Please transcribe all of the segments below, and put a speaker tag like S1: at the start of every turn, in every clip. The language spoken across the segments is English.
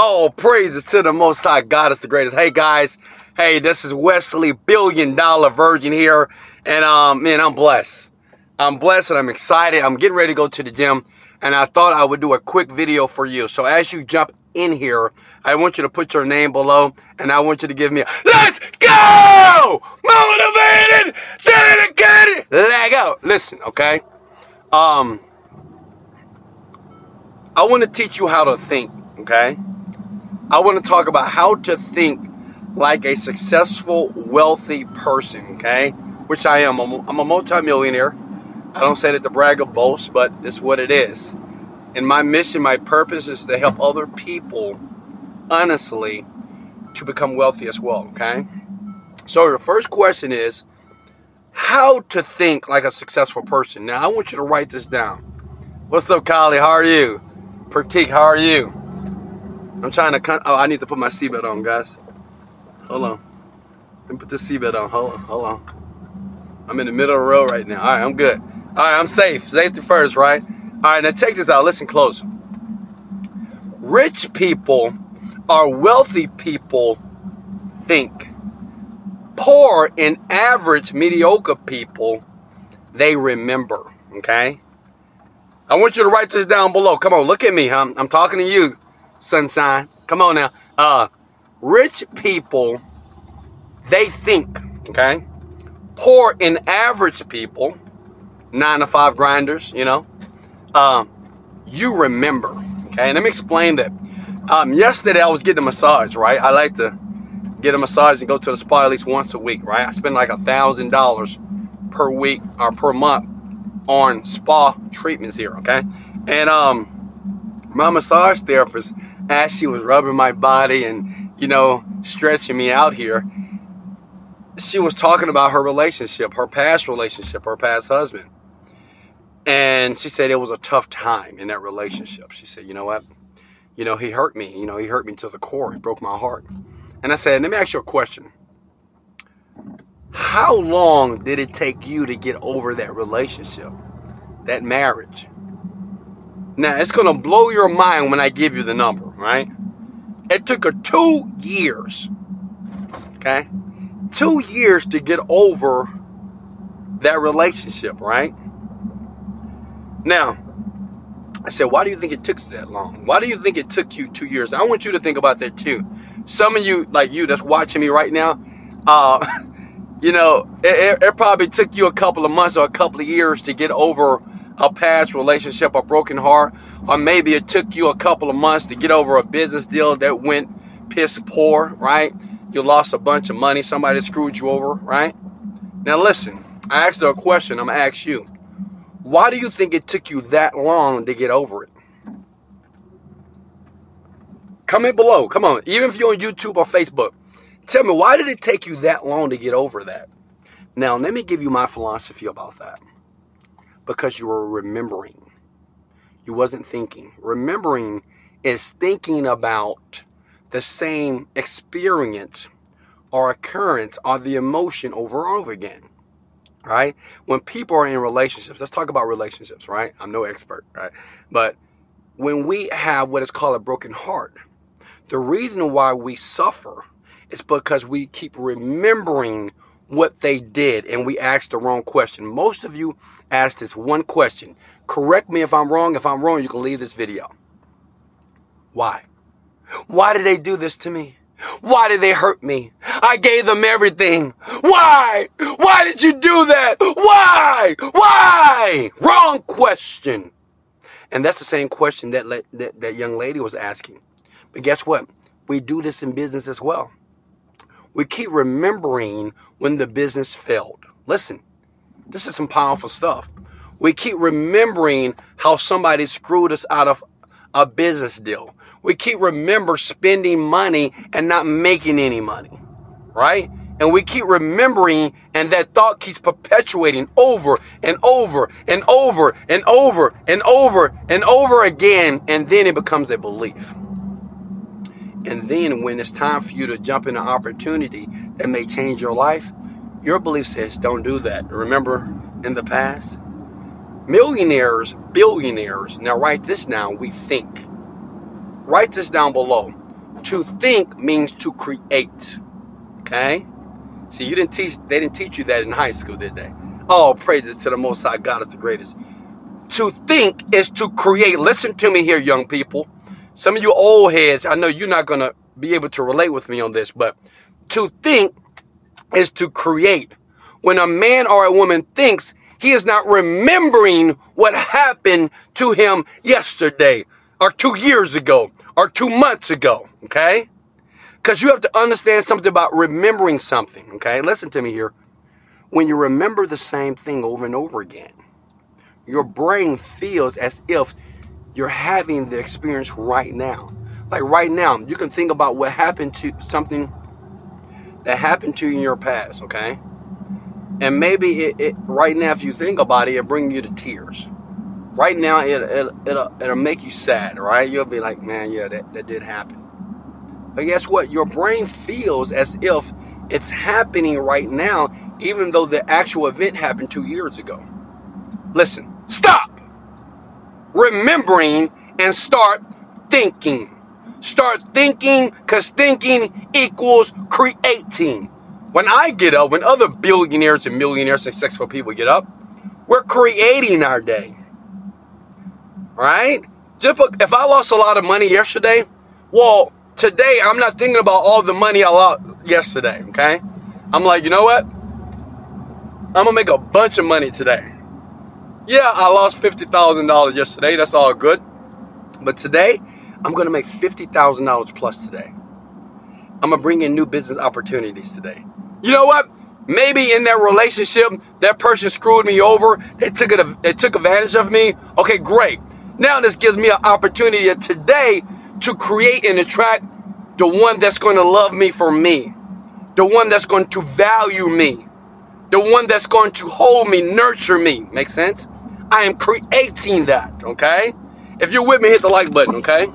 S1: Oh, praises to the Most High. God is the greatest. Hey, guys. Hey, this is Wesley, billion dollar virgin here. And, um, man, I'm blessed. I'm blessed and I'm excited. I'm getting ready to go to the gym. And I thought I would do a quick video for you. So as you jump in here, I want you to put your name below and I want you to give me a let's go! Motivated, dedicated, let go. Listen, okay? Um, I want to teach you how to think, okay? I want to talk about how to think like a successful, wealthy person, okay? Which I am. I'm a, I'm a multimillionaire. I don't say that to brag or boast, but it's what it is. And my mission, my purpose is to help other people, honestly, to become wealthy as well, okay? So the first question is how to think like a successful person. Now, I want you to write this down. What's up, Kylie? How are you? Pratik, how are you? I'm trying to, con- oh, I need to put my seatbelt on, guys. Hold on. Let me put the seatbelt on. Hold on, hold on. I'm in the middle of the road right now. All right, I'm good. All right, I'm safe. Safety first, right? All right, now check this out. Listen close. Rich people or wealthy people think. Poor and average, mediocre people, they remember. Okay? I want you to write this down below. Come on, look at me, huh? I'm talking to you, sunshine. Come on now. Uh, rich people, they think. Okay? Poor and average people, nine to five grinders, you know, um, you remember. Okay, and let me explain that. Um, yesterday I was getting a massage, right? I like to get a massage and go to the spa at least once a week, right? I spend like a thousand dollars per week or per month on spa treatments here, okay? And um, my massage therapist, as she was rubbing my body and you know stretching me out here, she was talking about her relationship, her past relationship, her past husband. And she said it was a tough time in that relationship. She said, you know what? You know, he hurt me. You know, he hurt me to the core. He broke my heart. And I said, let me ask you a question. How long did it take you to get over that relationship, that marriage? Now, it's going to blow your mind when I give you the number, right? It took her two years, okay? Two years to get over that relationship, right? Now, I said, why do you think it took that long? Why do you think it took you two years? I want you to think about that too. Some of you, like you that's watching me right now, uh, you know, it, it, probably took you a couple of months or a couple of years to get over a past relationship, a broken heart, or maybe it took you a couple of months to get over a business deal that went piss poor, right? You lost a bunch of money, somebody screwed you over, right? Now listen, I asked her a question, I'm gonna ask you. Why do you think it took you that long to get over it? Comment below. Come on. Even if you're on YouTube or Facebook, tell me why did it take you that long to get over that? Now, let me give you my philosophy about that. Because you were remembering. You wasn't thinking. Remembering is thinking about the same experience or occurrence or the emotion over and over again right? When people are in relationships, let's talk about relationships, right? I'm no expert, right? But when we have what is called a broken heart, the reason why we suffer is because we keep remembering what they did and we ask the wrong question. Most of you ask this one question. Correct me if I'm wrong. If I'm wrong, you can leave this video. Why? Why did they do this to me? Why did they hurt me? I gave them everything. Why? Why did you do that? Why? Why? Wrong question. And that's the same question that, that that young lady was asking. But guess what? We do this in business as well. We keep remembering when the business failed. Listen, this is some powerful stuff. We keep remembering how somebody screwed us out of a business deal. We keep remember spending money and not making any money, right? And we keep remembering, and that thought keeps perpetuating over and over and over and over and over and over again. And then it becomes a belief. And then when it's time for you to jump in an opportunity that may change your life, your belief says, don't do that. Remember in the past? Millionaires, billionaires, now write this down, we think. Write this down below. To think means to create. Okay? See, you didn't teach they didn't teach you that in high school, did they? Oh, All praises to the most high God is the greatest. To think is to create. Listen to me here, young people. Some of you old heads, I know you're not gonna be able to relate with me on this, but to think is to create. When a man or a woman thinks, he is not remembering what happened to him yesterday or two years ago or two months ago. Okay? Because you have to understand something about remembering something. Okay? Listen to me here. When you remember the same thing over and over again, your brain feels as if you're having the experience right now. Like right now, you can think about what happened to something that happened to you in your past, okay? And maybe it, it right now, if you think about it, it'll bring you to tears. Right now, it, it, it'll, it'll make you sad, right? You'll be like, man, yeah, that, that did happen. But guess what? Your brain feels as if it's happening right now, even though the actual event happened two years ago. Listen, stop remembering and start thinking. Start thinking because thinking equals creating. When I get up, when other billionaires and millionaires, and successful people get up, we're creating our day. Right? If I lost a lot of money yesterday, well, today I'm not thinking about all the money I lost yesterday. Okay? I'm like, you know what? I'm gonna make a bunch of money today. Yeah, I lost $50,000 yesterday. That's all good. But today, I'm going to make $50,000 plus today. I'm going to bring in new business opportunities today. You know what? Maybe in that relationship, that person screwed me over. They took it. They took advantage of me. Okay, great. Now this gives me an opportunity today to create and attract the one that's going to love me for me, the one that's going to value me, the one that's going to hold me, nurture me. Make sense? I am creating that, okay? If you're with me, hit the like button, okay?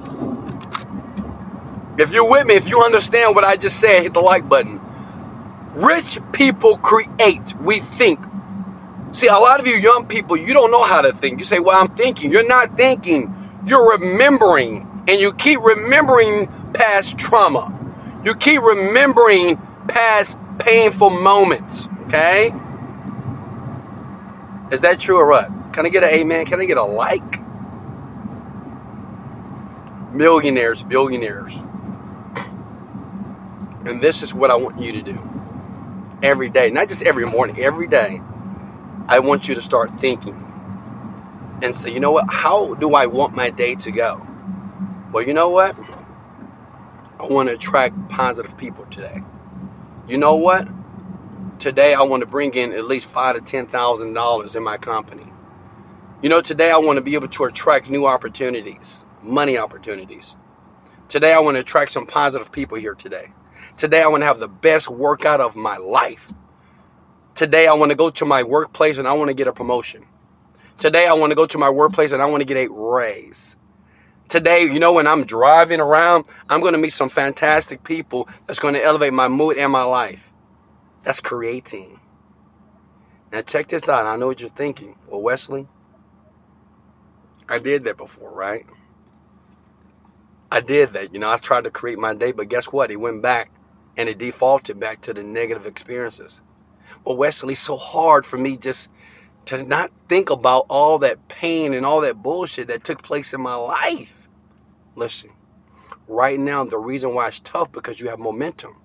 S1: If you're with me, if you understand what I just said, hit the like button. Rich people create, we think. See, a lot of you young people, you don't know how to think. You say, Well, I'm thinking. You're not thinking, you're remembering. And you keep remembering past trauma. You keep remembering past painful moments, okay? Is that true or what? Can I get an amen? Can I get a like? Millionaires, billionaires. And this is what I want you to do every day, not just every morning, every day. I want you to start thinking and say, you know what? How do I want my day to go? Well, you know what? I want to attract positive people today. You know what? Today I want to bring in at least five to ten thousand dollars in my company. You know, today I want to be able to attract new opportunities, money opportunities. Today I want to attract some positive people here today. Today I want to have the best workout of my life. Today I want to go to my workplace and I want to get a promotion. Today I want to go to my workplace and I want to get a raise. Today, you know, when I'm driving around, I'm going to meet some fantastic people that's going to elevate my mood and my life. That's creating. Now check this out. I know what you're thinking. Well, Wesley, I did that before, right? I did that. You know, I tried to create my day, but guess what? It went back and it defaulted back to the negative experiences. Well, Wesley, so hard for me just to not think about all that pain and all that bullshit that took place in my life. Listen, right now, the reason why it's tough because you have momentum.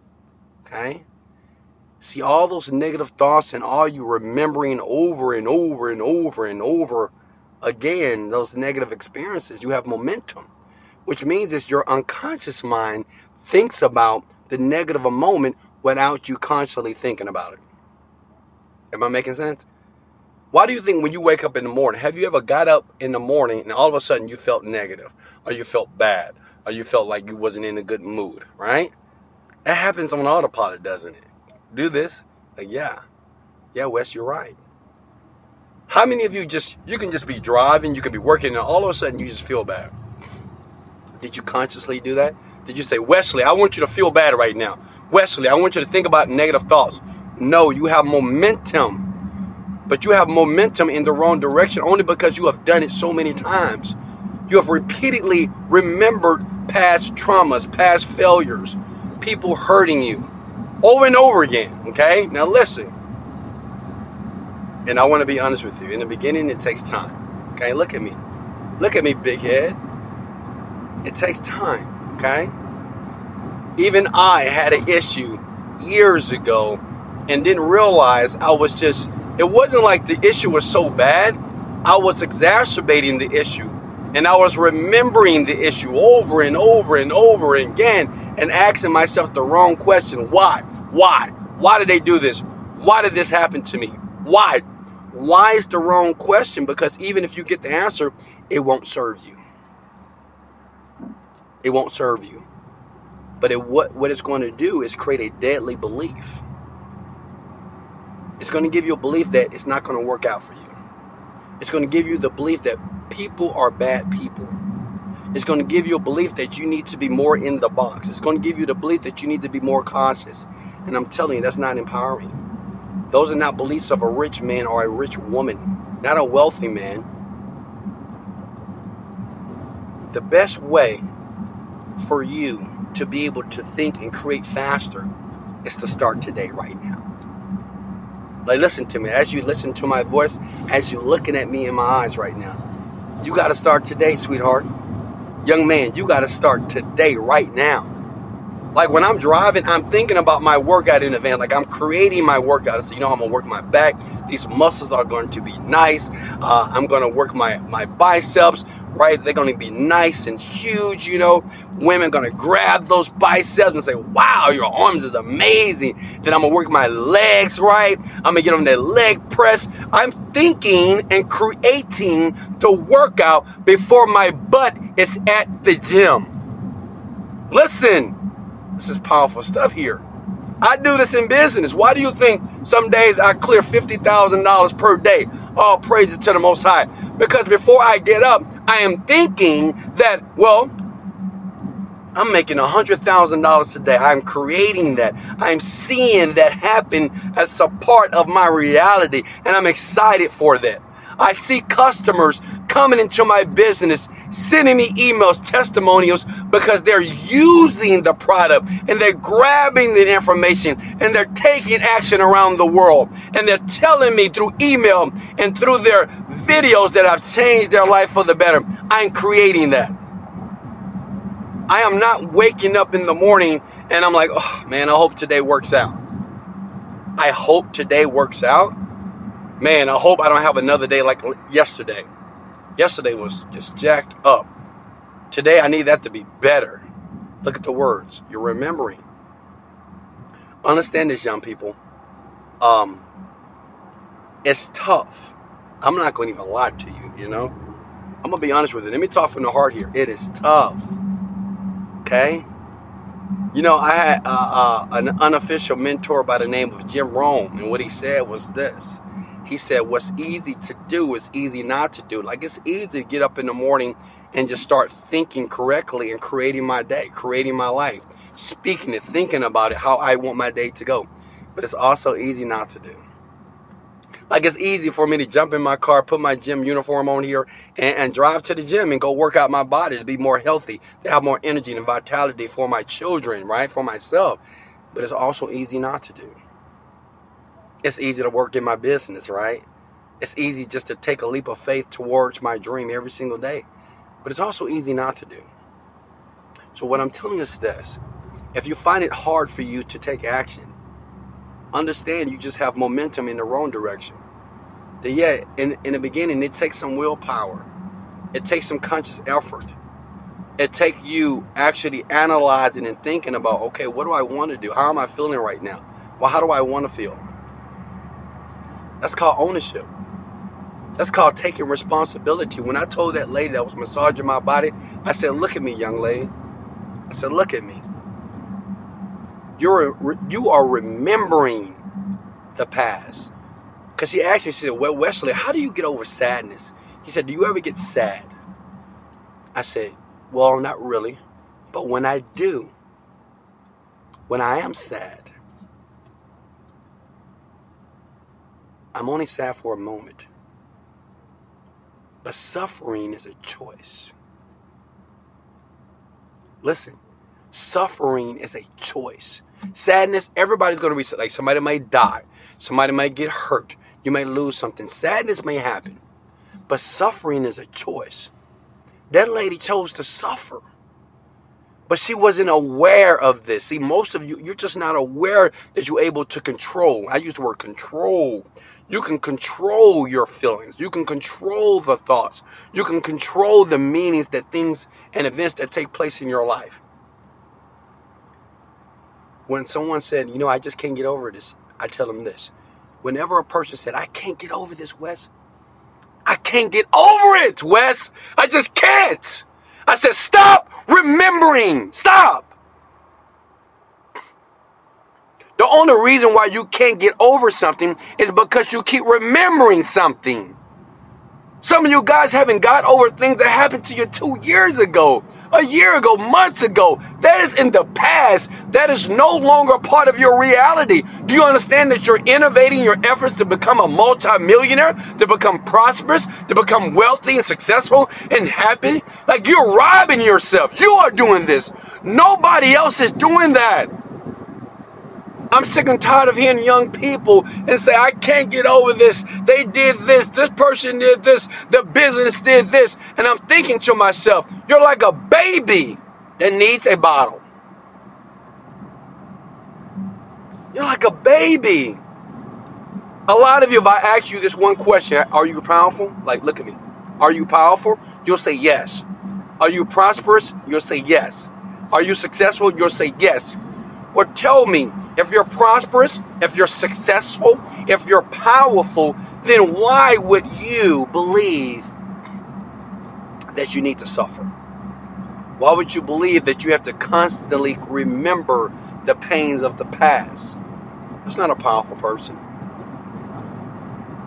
S1: Okay? See, all those negative thoughts and all you remembering over and over and over and over again those negative experiences, you have momentum, which means it's your unconscious mind thinks about the negative a moment without you constantly thinking about it. Am I making sense? Why do you think when you wake up in the morning, have you ever got up in the morning and all of a sudden you felt negative or you felt bad or you felt like you wasn't in a good mood, right? That happens on autopilot, doesn't it? Do this? Like, yeah. Yeah, Wes, you're right. How many of you just, you can just be driving, you can be working, and all of a sudden you just feel bad? Did you consciously do that? Did you say, Wesley, I want you to feel bad right now? Wesley, I want you to think about negative thoughts. No, you have momentum. But you have momentum in the wrong direction only because you have done it so many times. You have repeatedly remembered past traumas, past failures, people hurting you over and over again. Okay? Now listen. And I want to be honest with you. In the beginning, it takes time. Okay? Look at me. Look at me, big head. It takes time. Okay? Even I had an issue years ago and didn't realize I was just, it wasn't like the issue was so bad. I was exacerbating the issue. And I was remembering the issue over and over and over again and asking myself the wrong question why? Why? Why did they do this? Why did this happen to me? Why? Why is the wrong question? Because even if you get the answer, it won't serve you. It won't serve you. But it, what, what it's going to do is create a deadly belief. It's going to give you a belief that it's not going to work out for you. It's going to give you the belief that people are bad people. It's going to give you a belief that you need to be more in the box. It's going to give you the belief that you need to be more cautious. And I'm telling you, that's not empowering. Those are not beliefs of a rich man or a rich woman, not a wealthy man. The best way for you to be able to think and create faster is to start today, right now. Like, listen to me. As you listen to my voice, as you're looking at me in my eyes right now, you got to start today, sweetheart. Young man, you got to start today, right now. Like when I'm driving, I'm thinking about my workout in advance. Like I'm creating my workout. So you know I'm gonna work my back. These muscles are going to be nice. Uh, I'm gonna work my my biceps right? They're to be nice and huge, you know. Women to grab those biceps and say, wow, your arms is amazing. Then I'm to work my legs, right? I'm to get on that leg press. I'm thinking and creating the workout before my butt is at the gym. Listen, this is powerful stuff here. I do this in business. Why do you think some days I clear $50,000 per day? All praises to the Most High. Because before I get up, I am thinking that, well, I'm making $100,000 today. I'm creating that. I'm seeing that happen as a part of my reality. And I'm excited for that. I see customers coming into my business, sending me emails, testimonials, because they're using the product and they're grabbing the information and they're taking action around the world. And they're telling me through email and through their videos that I've changed their life for the better. I'm creating that. I am not waking up in the morning and I'm like, oh man, I hope today works out. I hope today works out. Man, I hope I don't have another day like yesterday. Yesterday was just jacked up. Today, I need that to be better. Look at the words. You're remembering. Understand this, young people. Um, it's tough. I'm not going to even lie to you, you know? I'm going to be honest with you. Let me talk from the heart here. It is tough. Okay? You know, I had uh, uh, an unofficial mentor by the name of Jim Rohn, and what he said was this he said, What's easy to do is easy not to do. Like it's easy to get up in the morning and just start thinking correctly and creating my day, creating my life, speaking it, thinking about it, how I want my day to go. But it's also easy not to do. Like it's easy for me to jump in my car, put my gym uniform on here, and, and drive to the gym and go work out my body to be more healthy, to have more energy and vitality for my children, right? For myself. But it's also easy not to do. It's easy to work in my business, right? It's easy just to take a leap of faith towards my dream every single day. But it's also easy not to do. So, what I'm telling you is this if you find it hard for you to take action, understand you just have momentum in the wrong direction. That, yeah, in, in the beginning, it takes some willpower, it takes some conscious effort. It takes you actually analyzing and thinking about, okay, what do I want to do? How am I feeling right now? Well, how do I want to feel? That's called ownership. That's called taking responsibility. When I told that lady that was massaging my body, I said, Look at me, young lady. I said, Look at me. You're, you are remembering the past. Because he asked me, said, Well, Wesley, how do you get over sadness? He said, Do you ever get sad? I said, Well, not really. But when I do, when I am sad, I'm only sad for a moment. But suffering is a choice. Listen, suffering is a choice. Sadness, everybody's going to be like somebody might die, somebody might get hurt, you may lose something. Sadness may happen, but suffering is a choice. That lady chose to suffer. But she wasn't aware of this. See, most of you, you're just not aware that you're able to control. I use the word control. You can control your feelings. You can control the thoughts. You can control the meanings that things and events that take place in your life. When someone said, you know, I just can't get over this, I tell them this. Whenever a person said, I can't get over this, Wes, I can't get over it, Wes. I just can't. I said, stop remembering. Stop. The only reason why you can't get over something is because you keep remembering something. Some of you guys haven't got over things that happened to you two years ago, a year ago, months ago. That is in the past. That is no longer part of your reality. Do you understand that you're innovating your efforts to become a multimillionaire, to become prosperous, to become wealthy and successful and happy? Like you're robbing yourself. You are doing this. Nobody else is doing that. I'm sick and tired of hearing young people and say, I can't get over this. They did this. This person did this. The business did this. And I'm thinking to myself, you're like a baby that needs a bottle. You're like a baby. A lot of you, if I ask you this one question, are you powerful? Like, look at me. Are you powerful? You'll say yes. Are you prosperous? You'll say yes. Are you successful? You'll say yes. Well, tell me, if you're prosperous, if you're successful, if you're powerful, then why would you believe that you need to suffer? Why would you believe that you have to constantly remember the pains of the past? That's not a powerful person.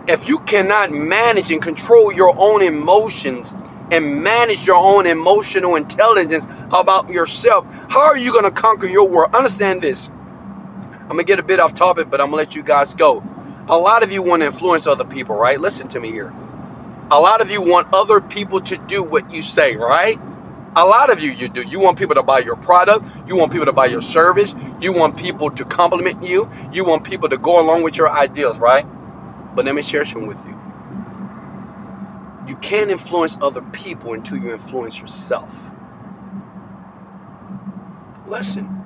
S1: If you cannot manage and control your own emotions and manage your own emotional intelligence about yourself, how are you going to conquer your world? Understand this. I'm gonna get a bit off topic, but I'm gonna let you guys go. A lot of you want to influence other people, right? Listen to me here. A lot of you want other people to do what you say, right? A lot of you, you do. You want people to buy your product. You want people to buy your service. You want people to compliment you. You want people to go along with your ideals, right? But let me share something with you. You can't influence other people until you influence yourself. Listen,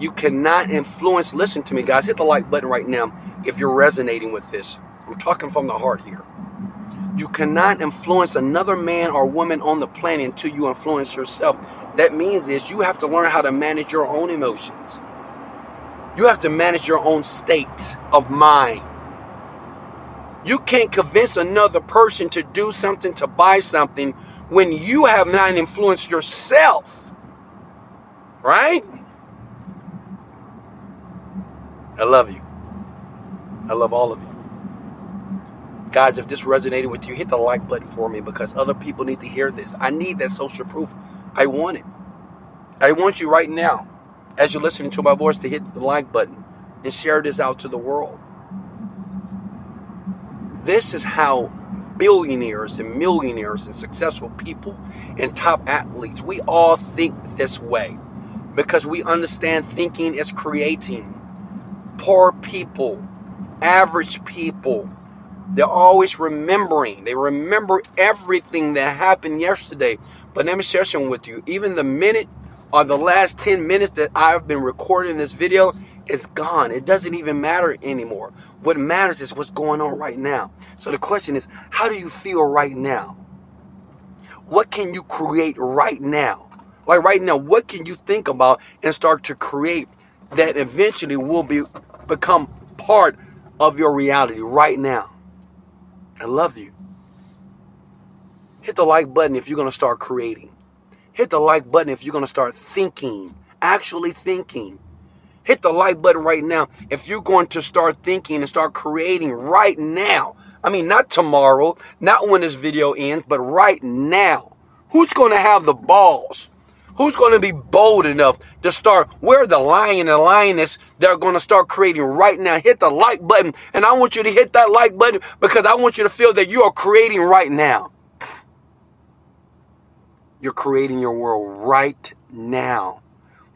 S1: you cannot influence. Listen to me, guys. Hit the like button right now if you're resonating with this. I'm talking from the heart here. You cannot influence another man or woman on the planet until you influence yourself. That means is you have to learn how to manage your own emotions. You have to manage your own state of mind. You can't convince another person to do something, to buy something, when you have not influenced yourself. Right? I love you. I love all of you. Guys, if this resonated with you, hit the like button for me because other people need to hear this. I need that social proof. I want it. I want you right now, as you're listening to my voice, to hit the like button and share this out to the world. This is how billionaires and millionaires and successful people and top athletes, we all think this way because we understand thinking is creating poor people, average people, they're always remembering. They remember everything that happened yesterday. But let me share something with you. Even the minute or the last 10 minutes that I've been recording this video is gone. It doesn't even matter anymore. What matters is what's going on right now. So the question is, how do you feel right now? What can you create right now? Like right now, what can you think about and start to create that eventually will be become part of your reality right now. I love you. Hit the like button if you're going to start creating. Hit the like button if you're going to start thinking, actually thinking. Hit the like button right now if you're going to start thinking and start creating right now. I mean, not tomorrow, not when this video ends, but right now. Who's going to have the balls Who's going to be bold enough to start? Where the lion and lioness they're going to start creating right now? Hit the like button. And I want you to hit that like button because I want you to feel that you are creating right now. You're creating your world right now.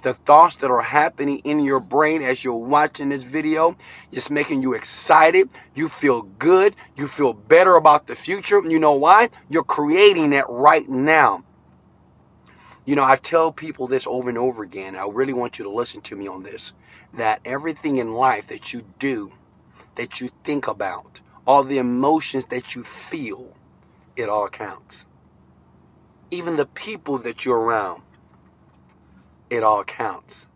S1: The thoughts that are happening in your brain as you're watching this video It's making you excited. You feel good. You feel better about the future. You know why? You're creating that right now. You know, I tell people this over and over again. I really want you to listen to me on this that everything in life that you do, that you think about, all the emotions that you feel, it all counts. Even the people that you're around, it all counts.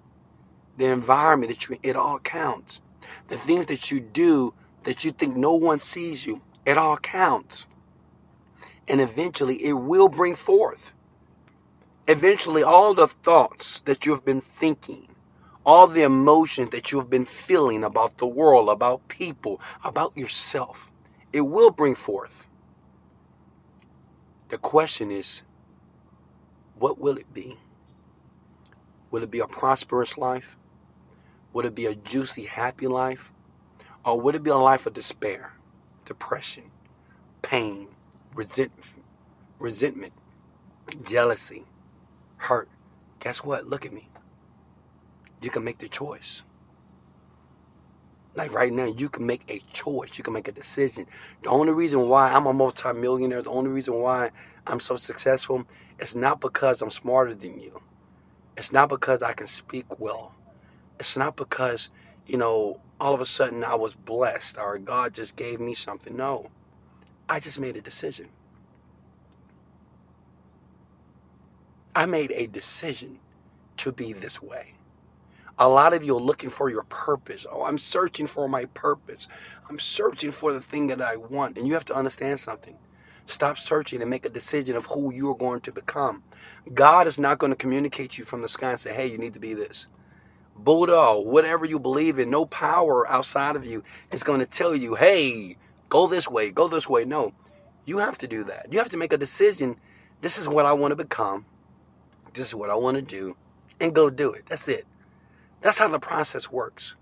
S1: The environment that in, it all counts. The things that you do that you think no one sees you, it all counts. And eventually it will bring forth eventually all the thoughts that you have been thinking, all the emotions that you have been feeling about the world, about people, about yourself, it will bring forth. The question is, what will it be? Will it be a prosperous life? Would it be a juicy, happy life? Or would it be a life of despair, depression, pain, resentment, resentment jealousy, hurt, guess what? Look at me. You can make the choice. Like right now, you can make a choice. You can make a decision. The only reason why I'm a multimillionaire, the only reason why I'm so successful, it's not because I'm smarter than you. It's not because I can speak well. It's not because, you know, all of a sudden I was blessed or God just gave me something. No. I just made a decision. I made a decision to be this way. A lot of you are looking for your purpose. Oh, I'm searching for my purpose. I'm searching for the thing that I want. And you have to understand something. Stop searching and make a decision of who you are going to become. God is not going to communicate you from the sky and say, hey, you need to be this. Buddha whatever you believe in, no power outside of you is going to tell you, hey, go this way, go this way. No, you have to do that. You have to make a decision. This is what I want to become this is what I want to do, and go do it. That's it. That's how the process works.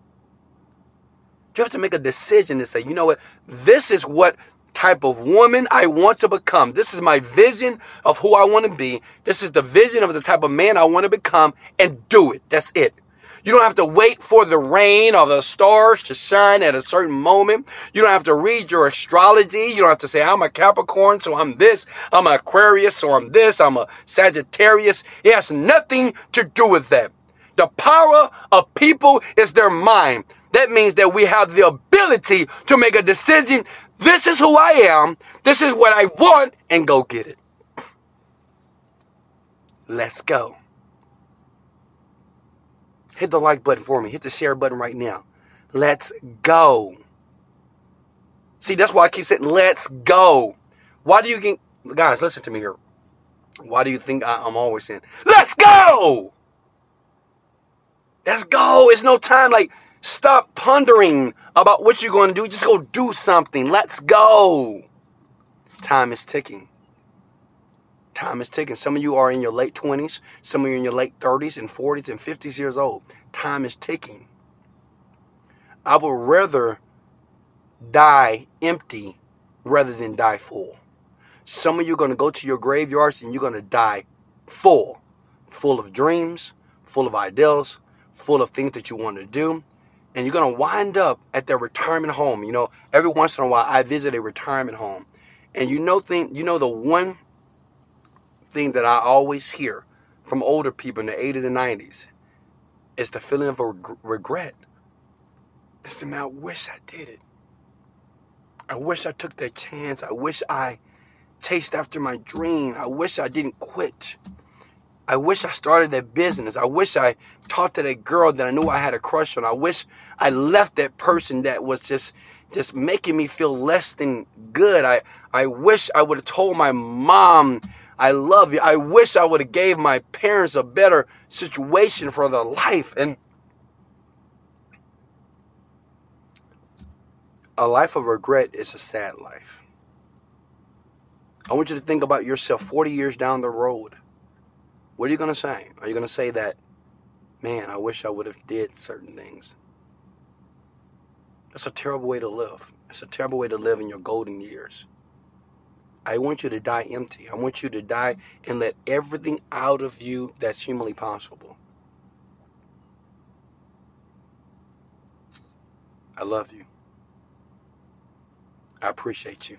S1: You have to make a decision to say, you know what, this is what type of woman I want to become. This is my vision of who I want to be. This is the vision of the type of man I want to become, and do it. That's it. You don't have to wait for the rain or the stars to shine at a certain moment. You don't have to read your astrology. You don't have to say, I'm a Capricorn, so I'm this. I'm an Aquarius, so I'm this. I'm a Sagittarius. It has nothing to do with that. The power of people is their mind. That means that we have the ability to make a decision. This is who I am. This is what I want, and go get it. Let's go. Hit the like button for me. Hit the share button right now. Let's go. See, that's why I keep saying, let's go. Why do you think, guys, listen to me here. Why do you think I, am always saying, let's go? Let's go. It's no time. Like, stop pondering about what you're going to do. Just go do something. Let's go. Time is ticking. Time is ticking. Some of you are in your late 20s, some of you in your late 30s and 40s and 50s years old. Time is ticking. I would rather die empty rather than die full. Some of you are going to go to your graveyards and you're going to die full, full of dreams, full of ideals, full of things that you want to do. And you're going to wind up at their retirement home. You know, every once in a while I visit a retirement home. And you know thing, you know the one thing that I always hear from older people in the 80s and 90s is the feeling of a regret. Listen, man, I wish I did it. I wish I took that chance. I wish I chased after my dream. I wish I didn't quit. I wish I started that business. I wish I talked to that girl that I knew I had a crush on. I wish I left that person that was just just making me feel less than good. I I wish I would have told my mom I love you. I wish I would have gave my parents a better situation for their life. And a life of regret is a sad life. I want you to think about yourself 40 years down the road. What are you going to say? Are you going to say that, man, I wish I would have did certain things? That's a terrible way to live. It's a terrible way to live in your golden years. I want you to die empty. I want you to die and let everything out of you that's humanly possible. I love you. I appreciate you.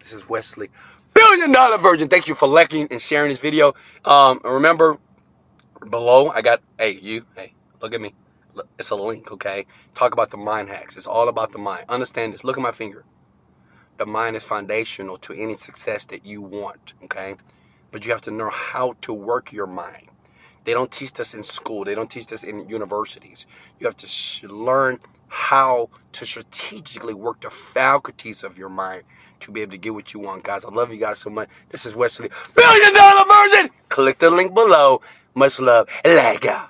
S1: This is Wesley, billion dollar virgin. Thank you for liking and sharing this video. Um, remember, below I got, hey, you, hey, look at me. It's a link, okay? Talk about the mind hacks. It's all about the mind. Understand this. Look at my finger. The mind is foundational to any success that you want, okay? But you have to know how to work your mind. They don't teach this in school. They don't teach this in universities. You have to learn how to strategically work the faculties of your mind to be able to get what you want, guys. I love you guys so much. This is Wesley, billion dollar virgin. Click the link below. Much love. Let go.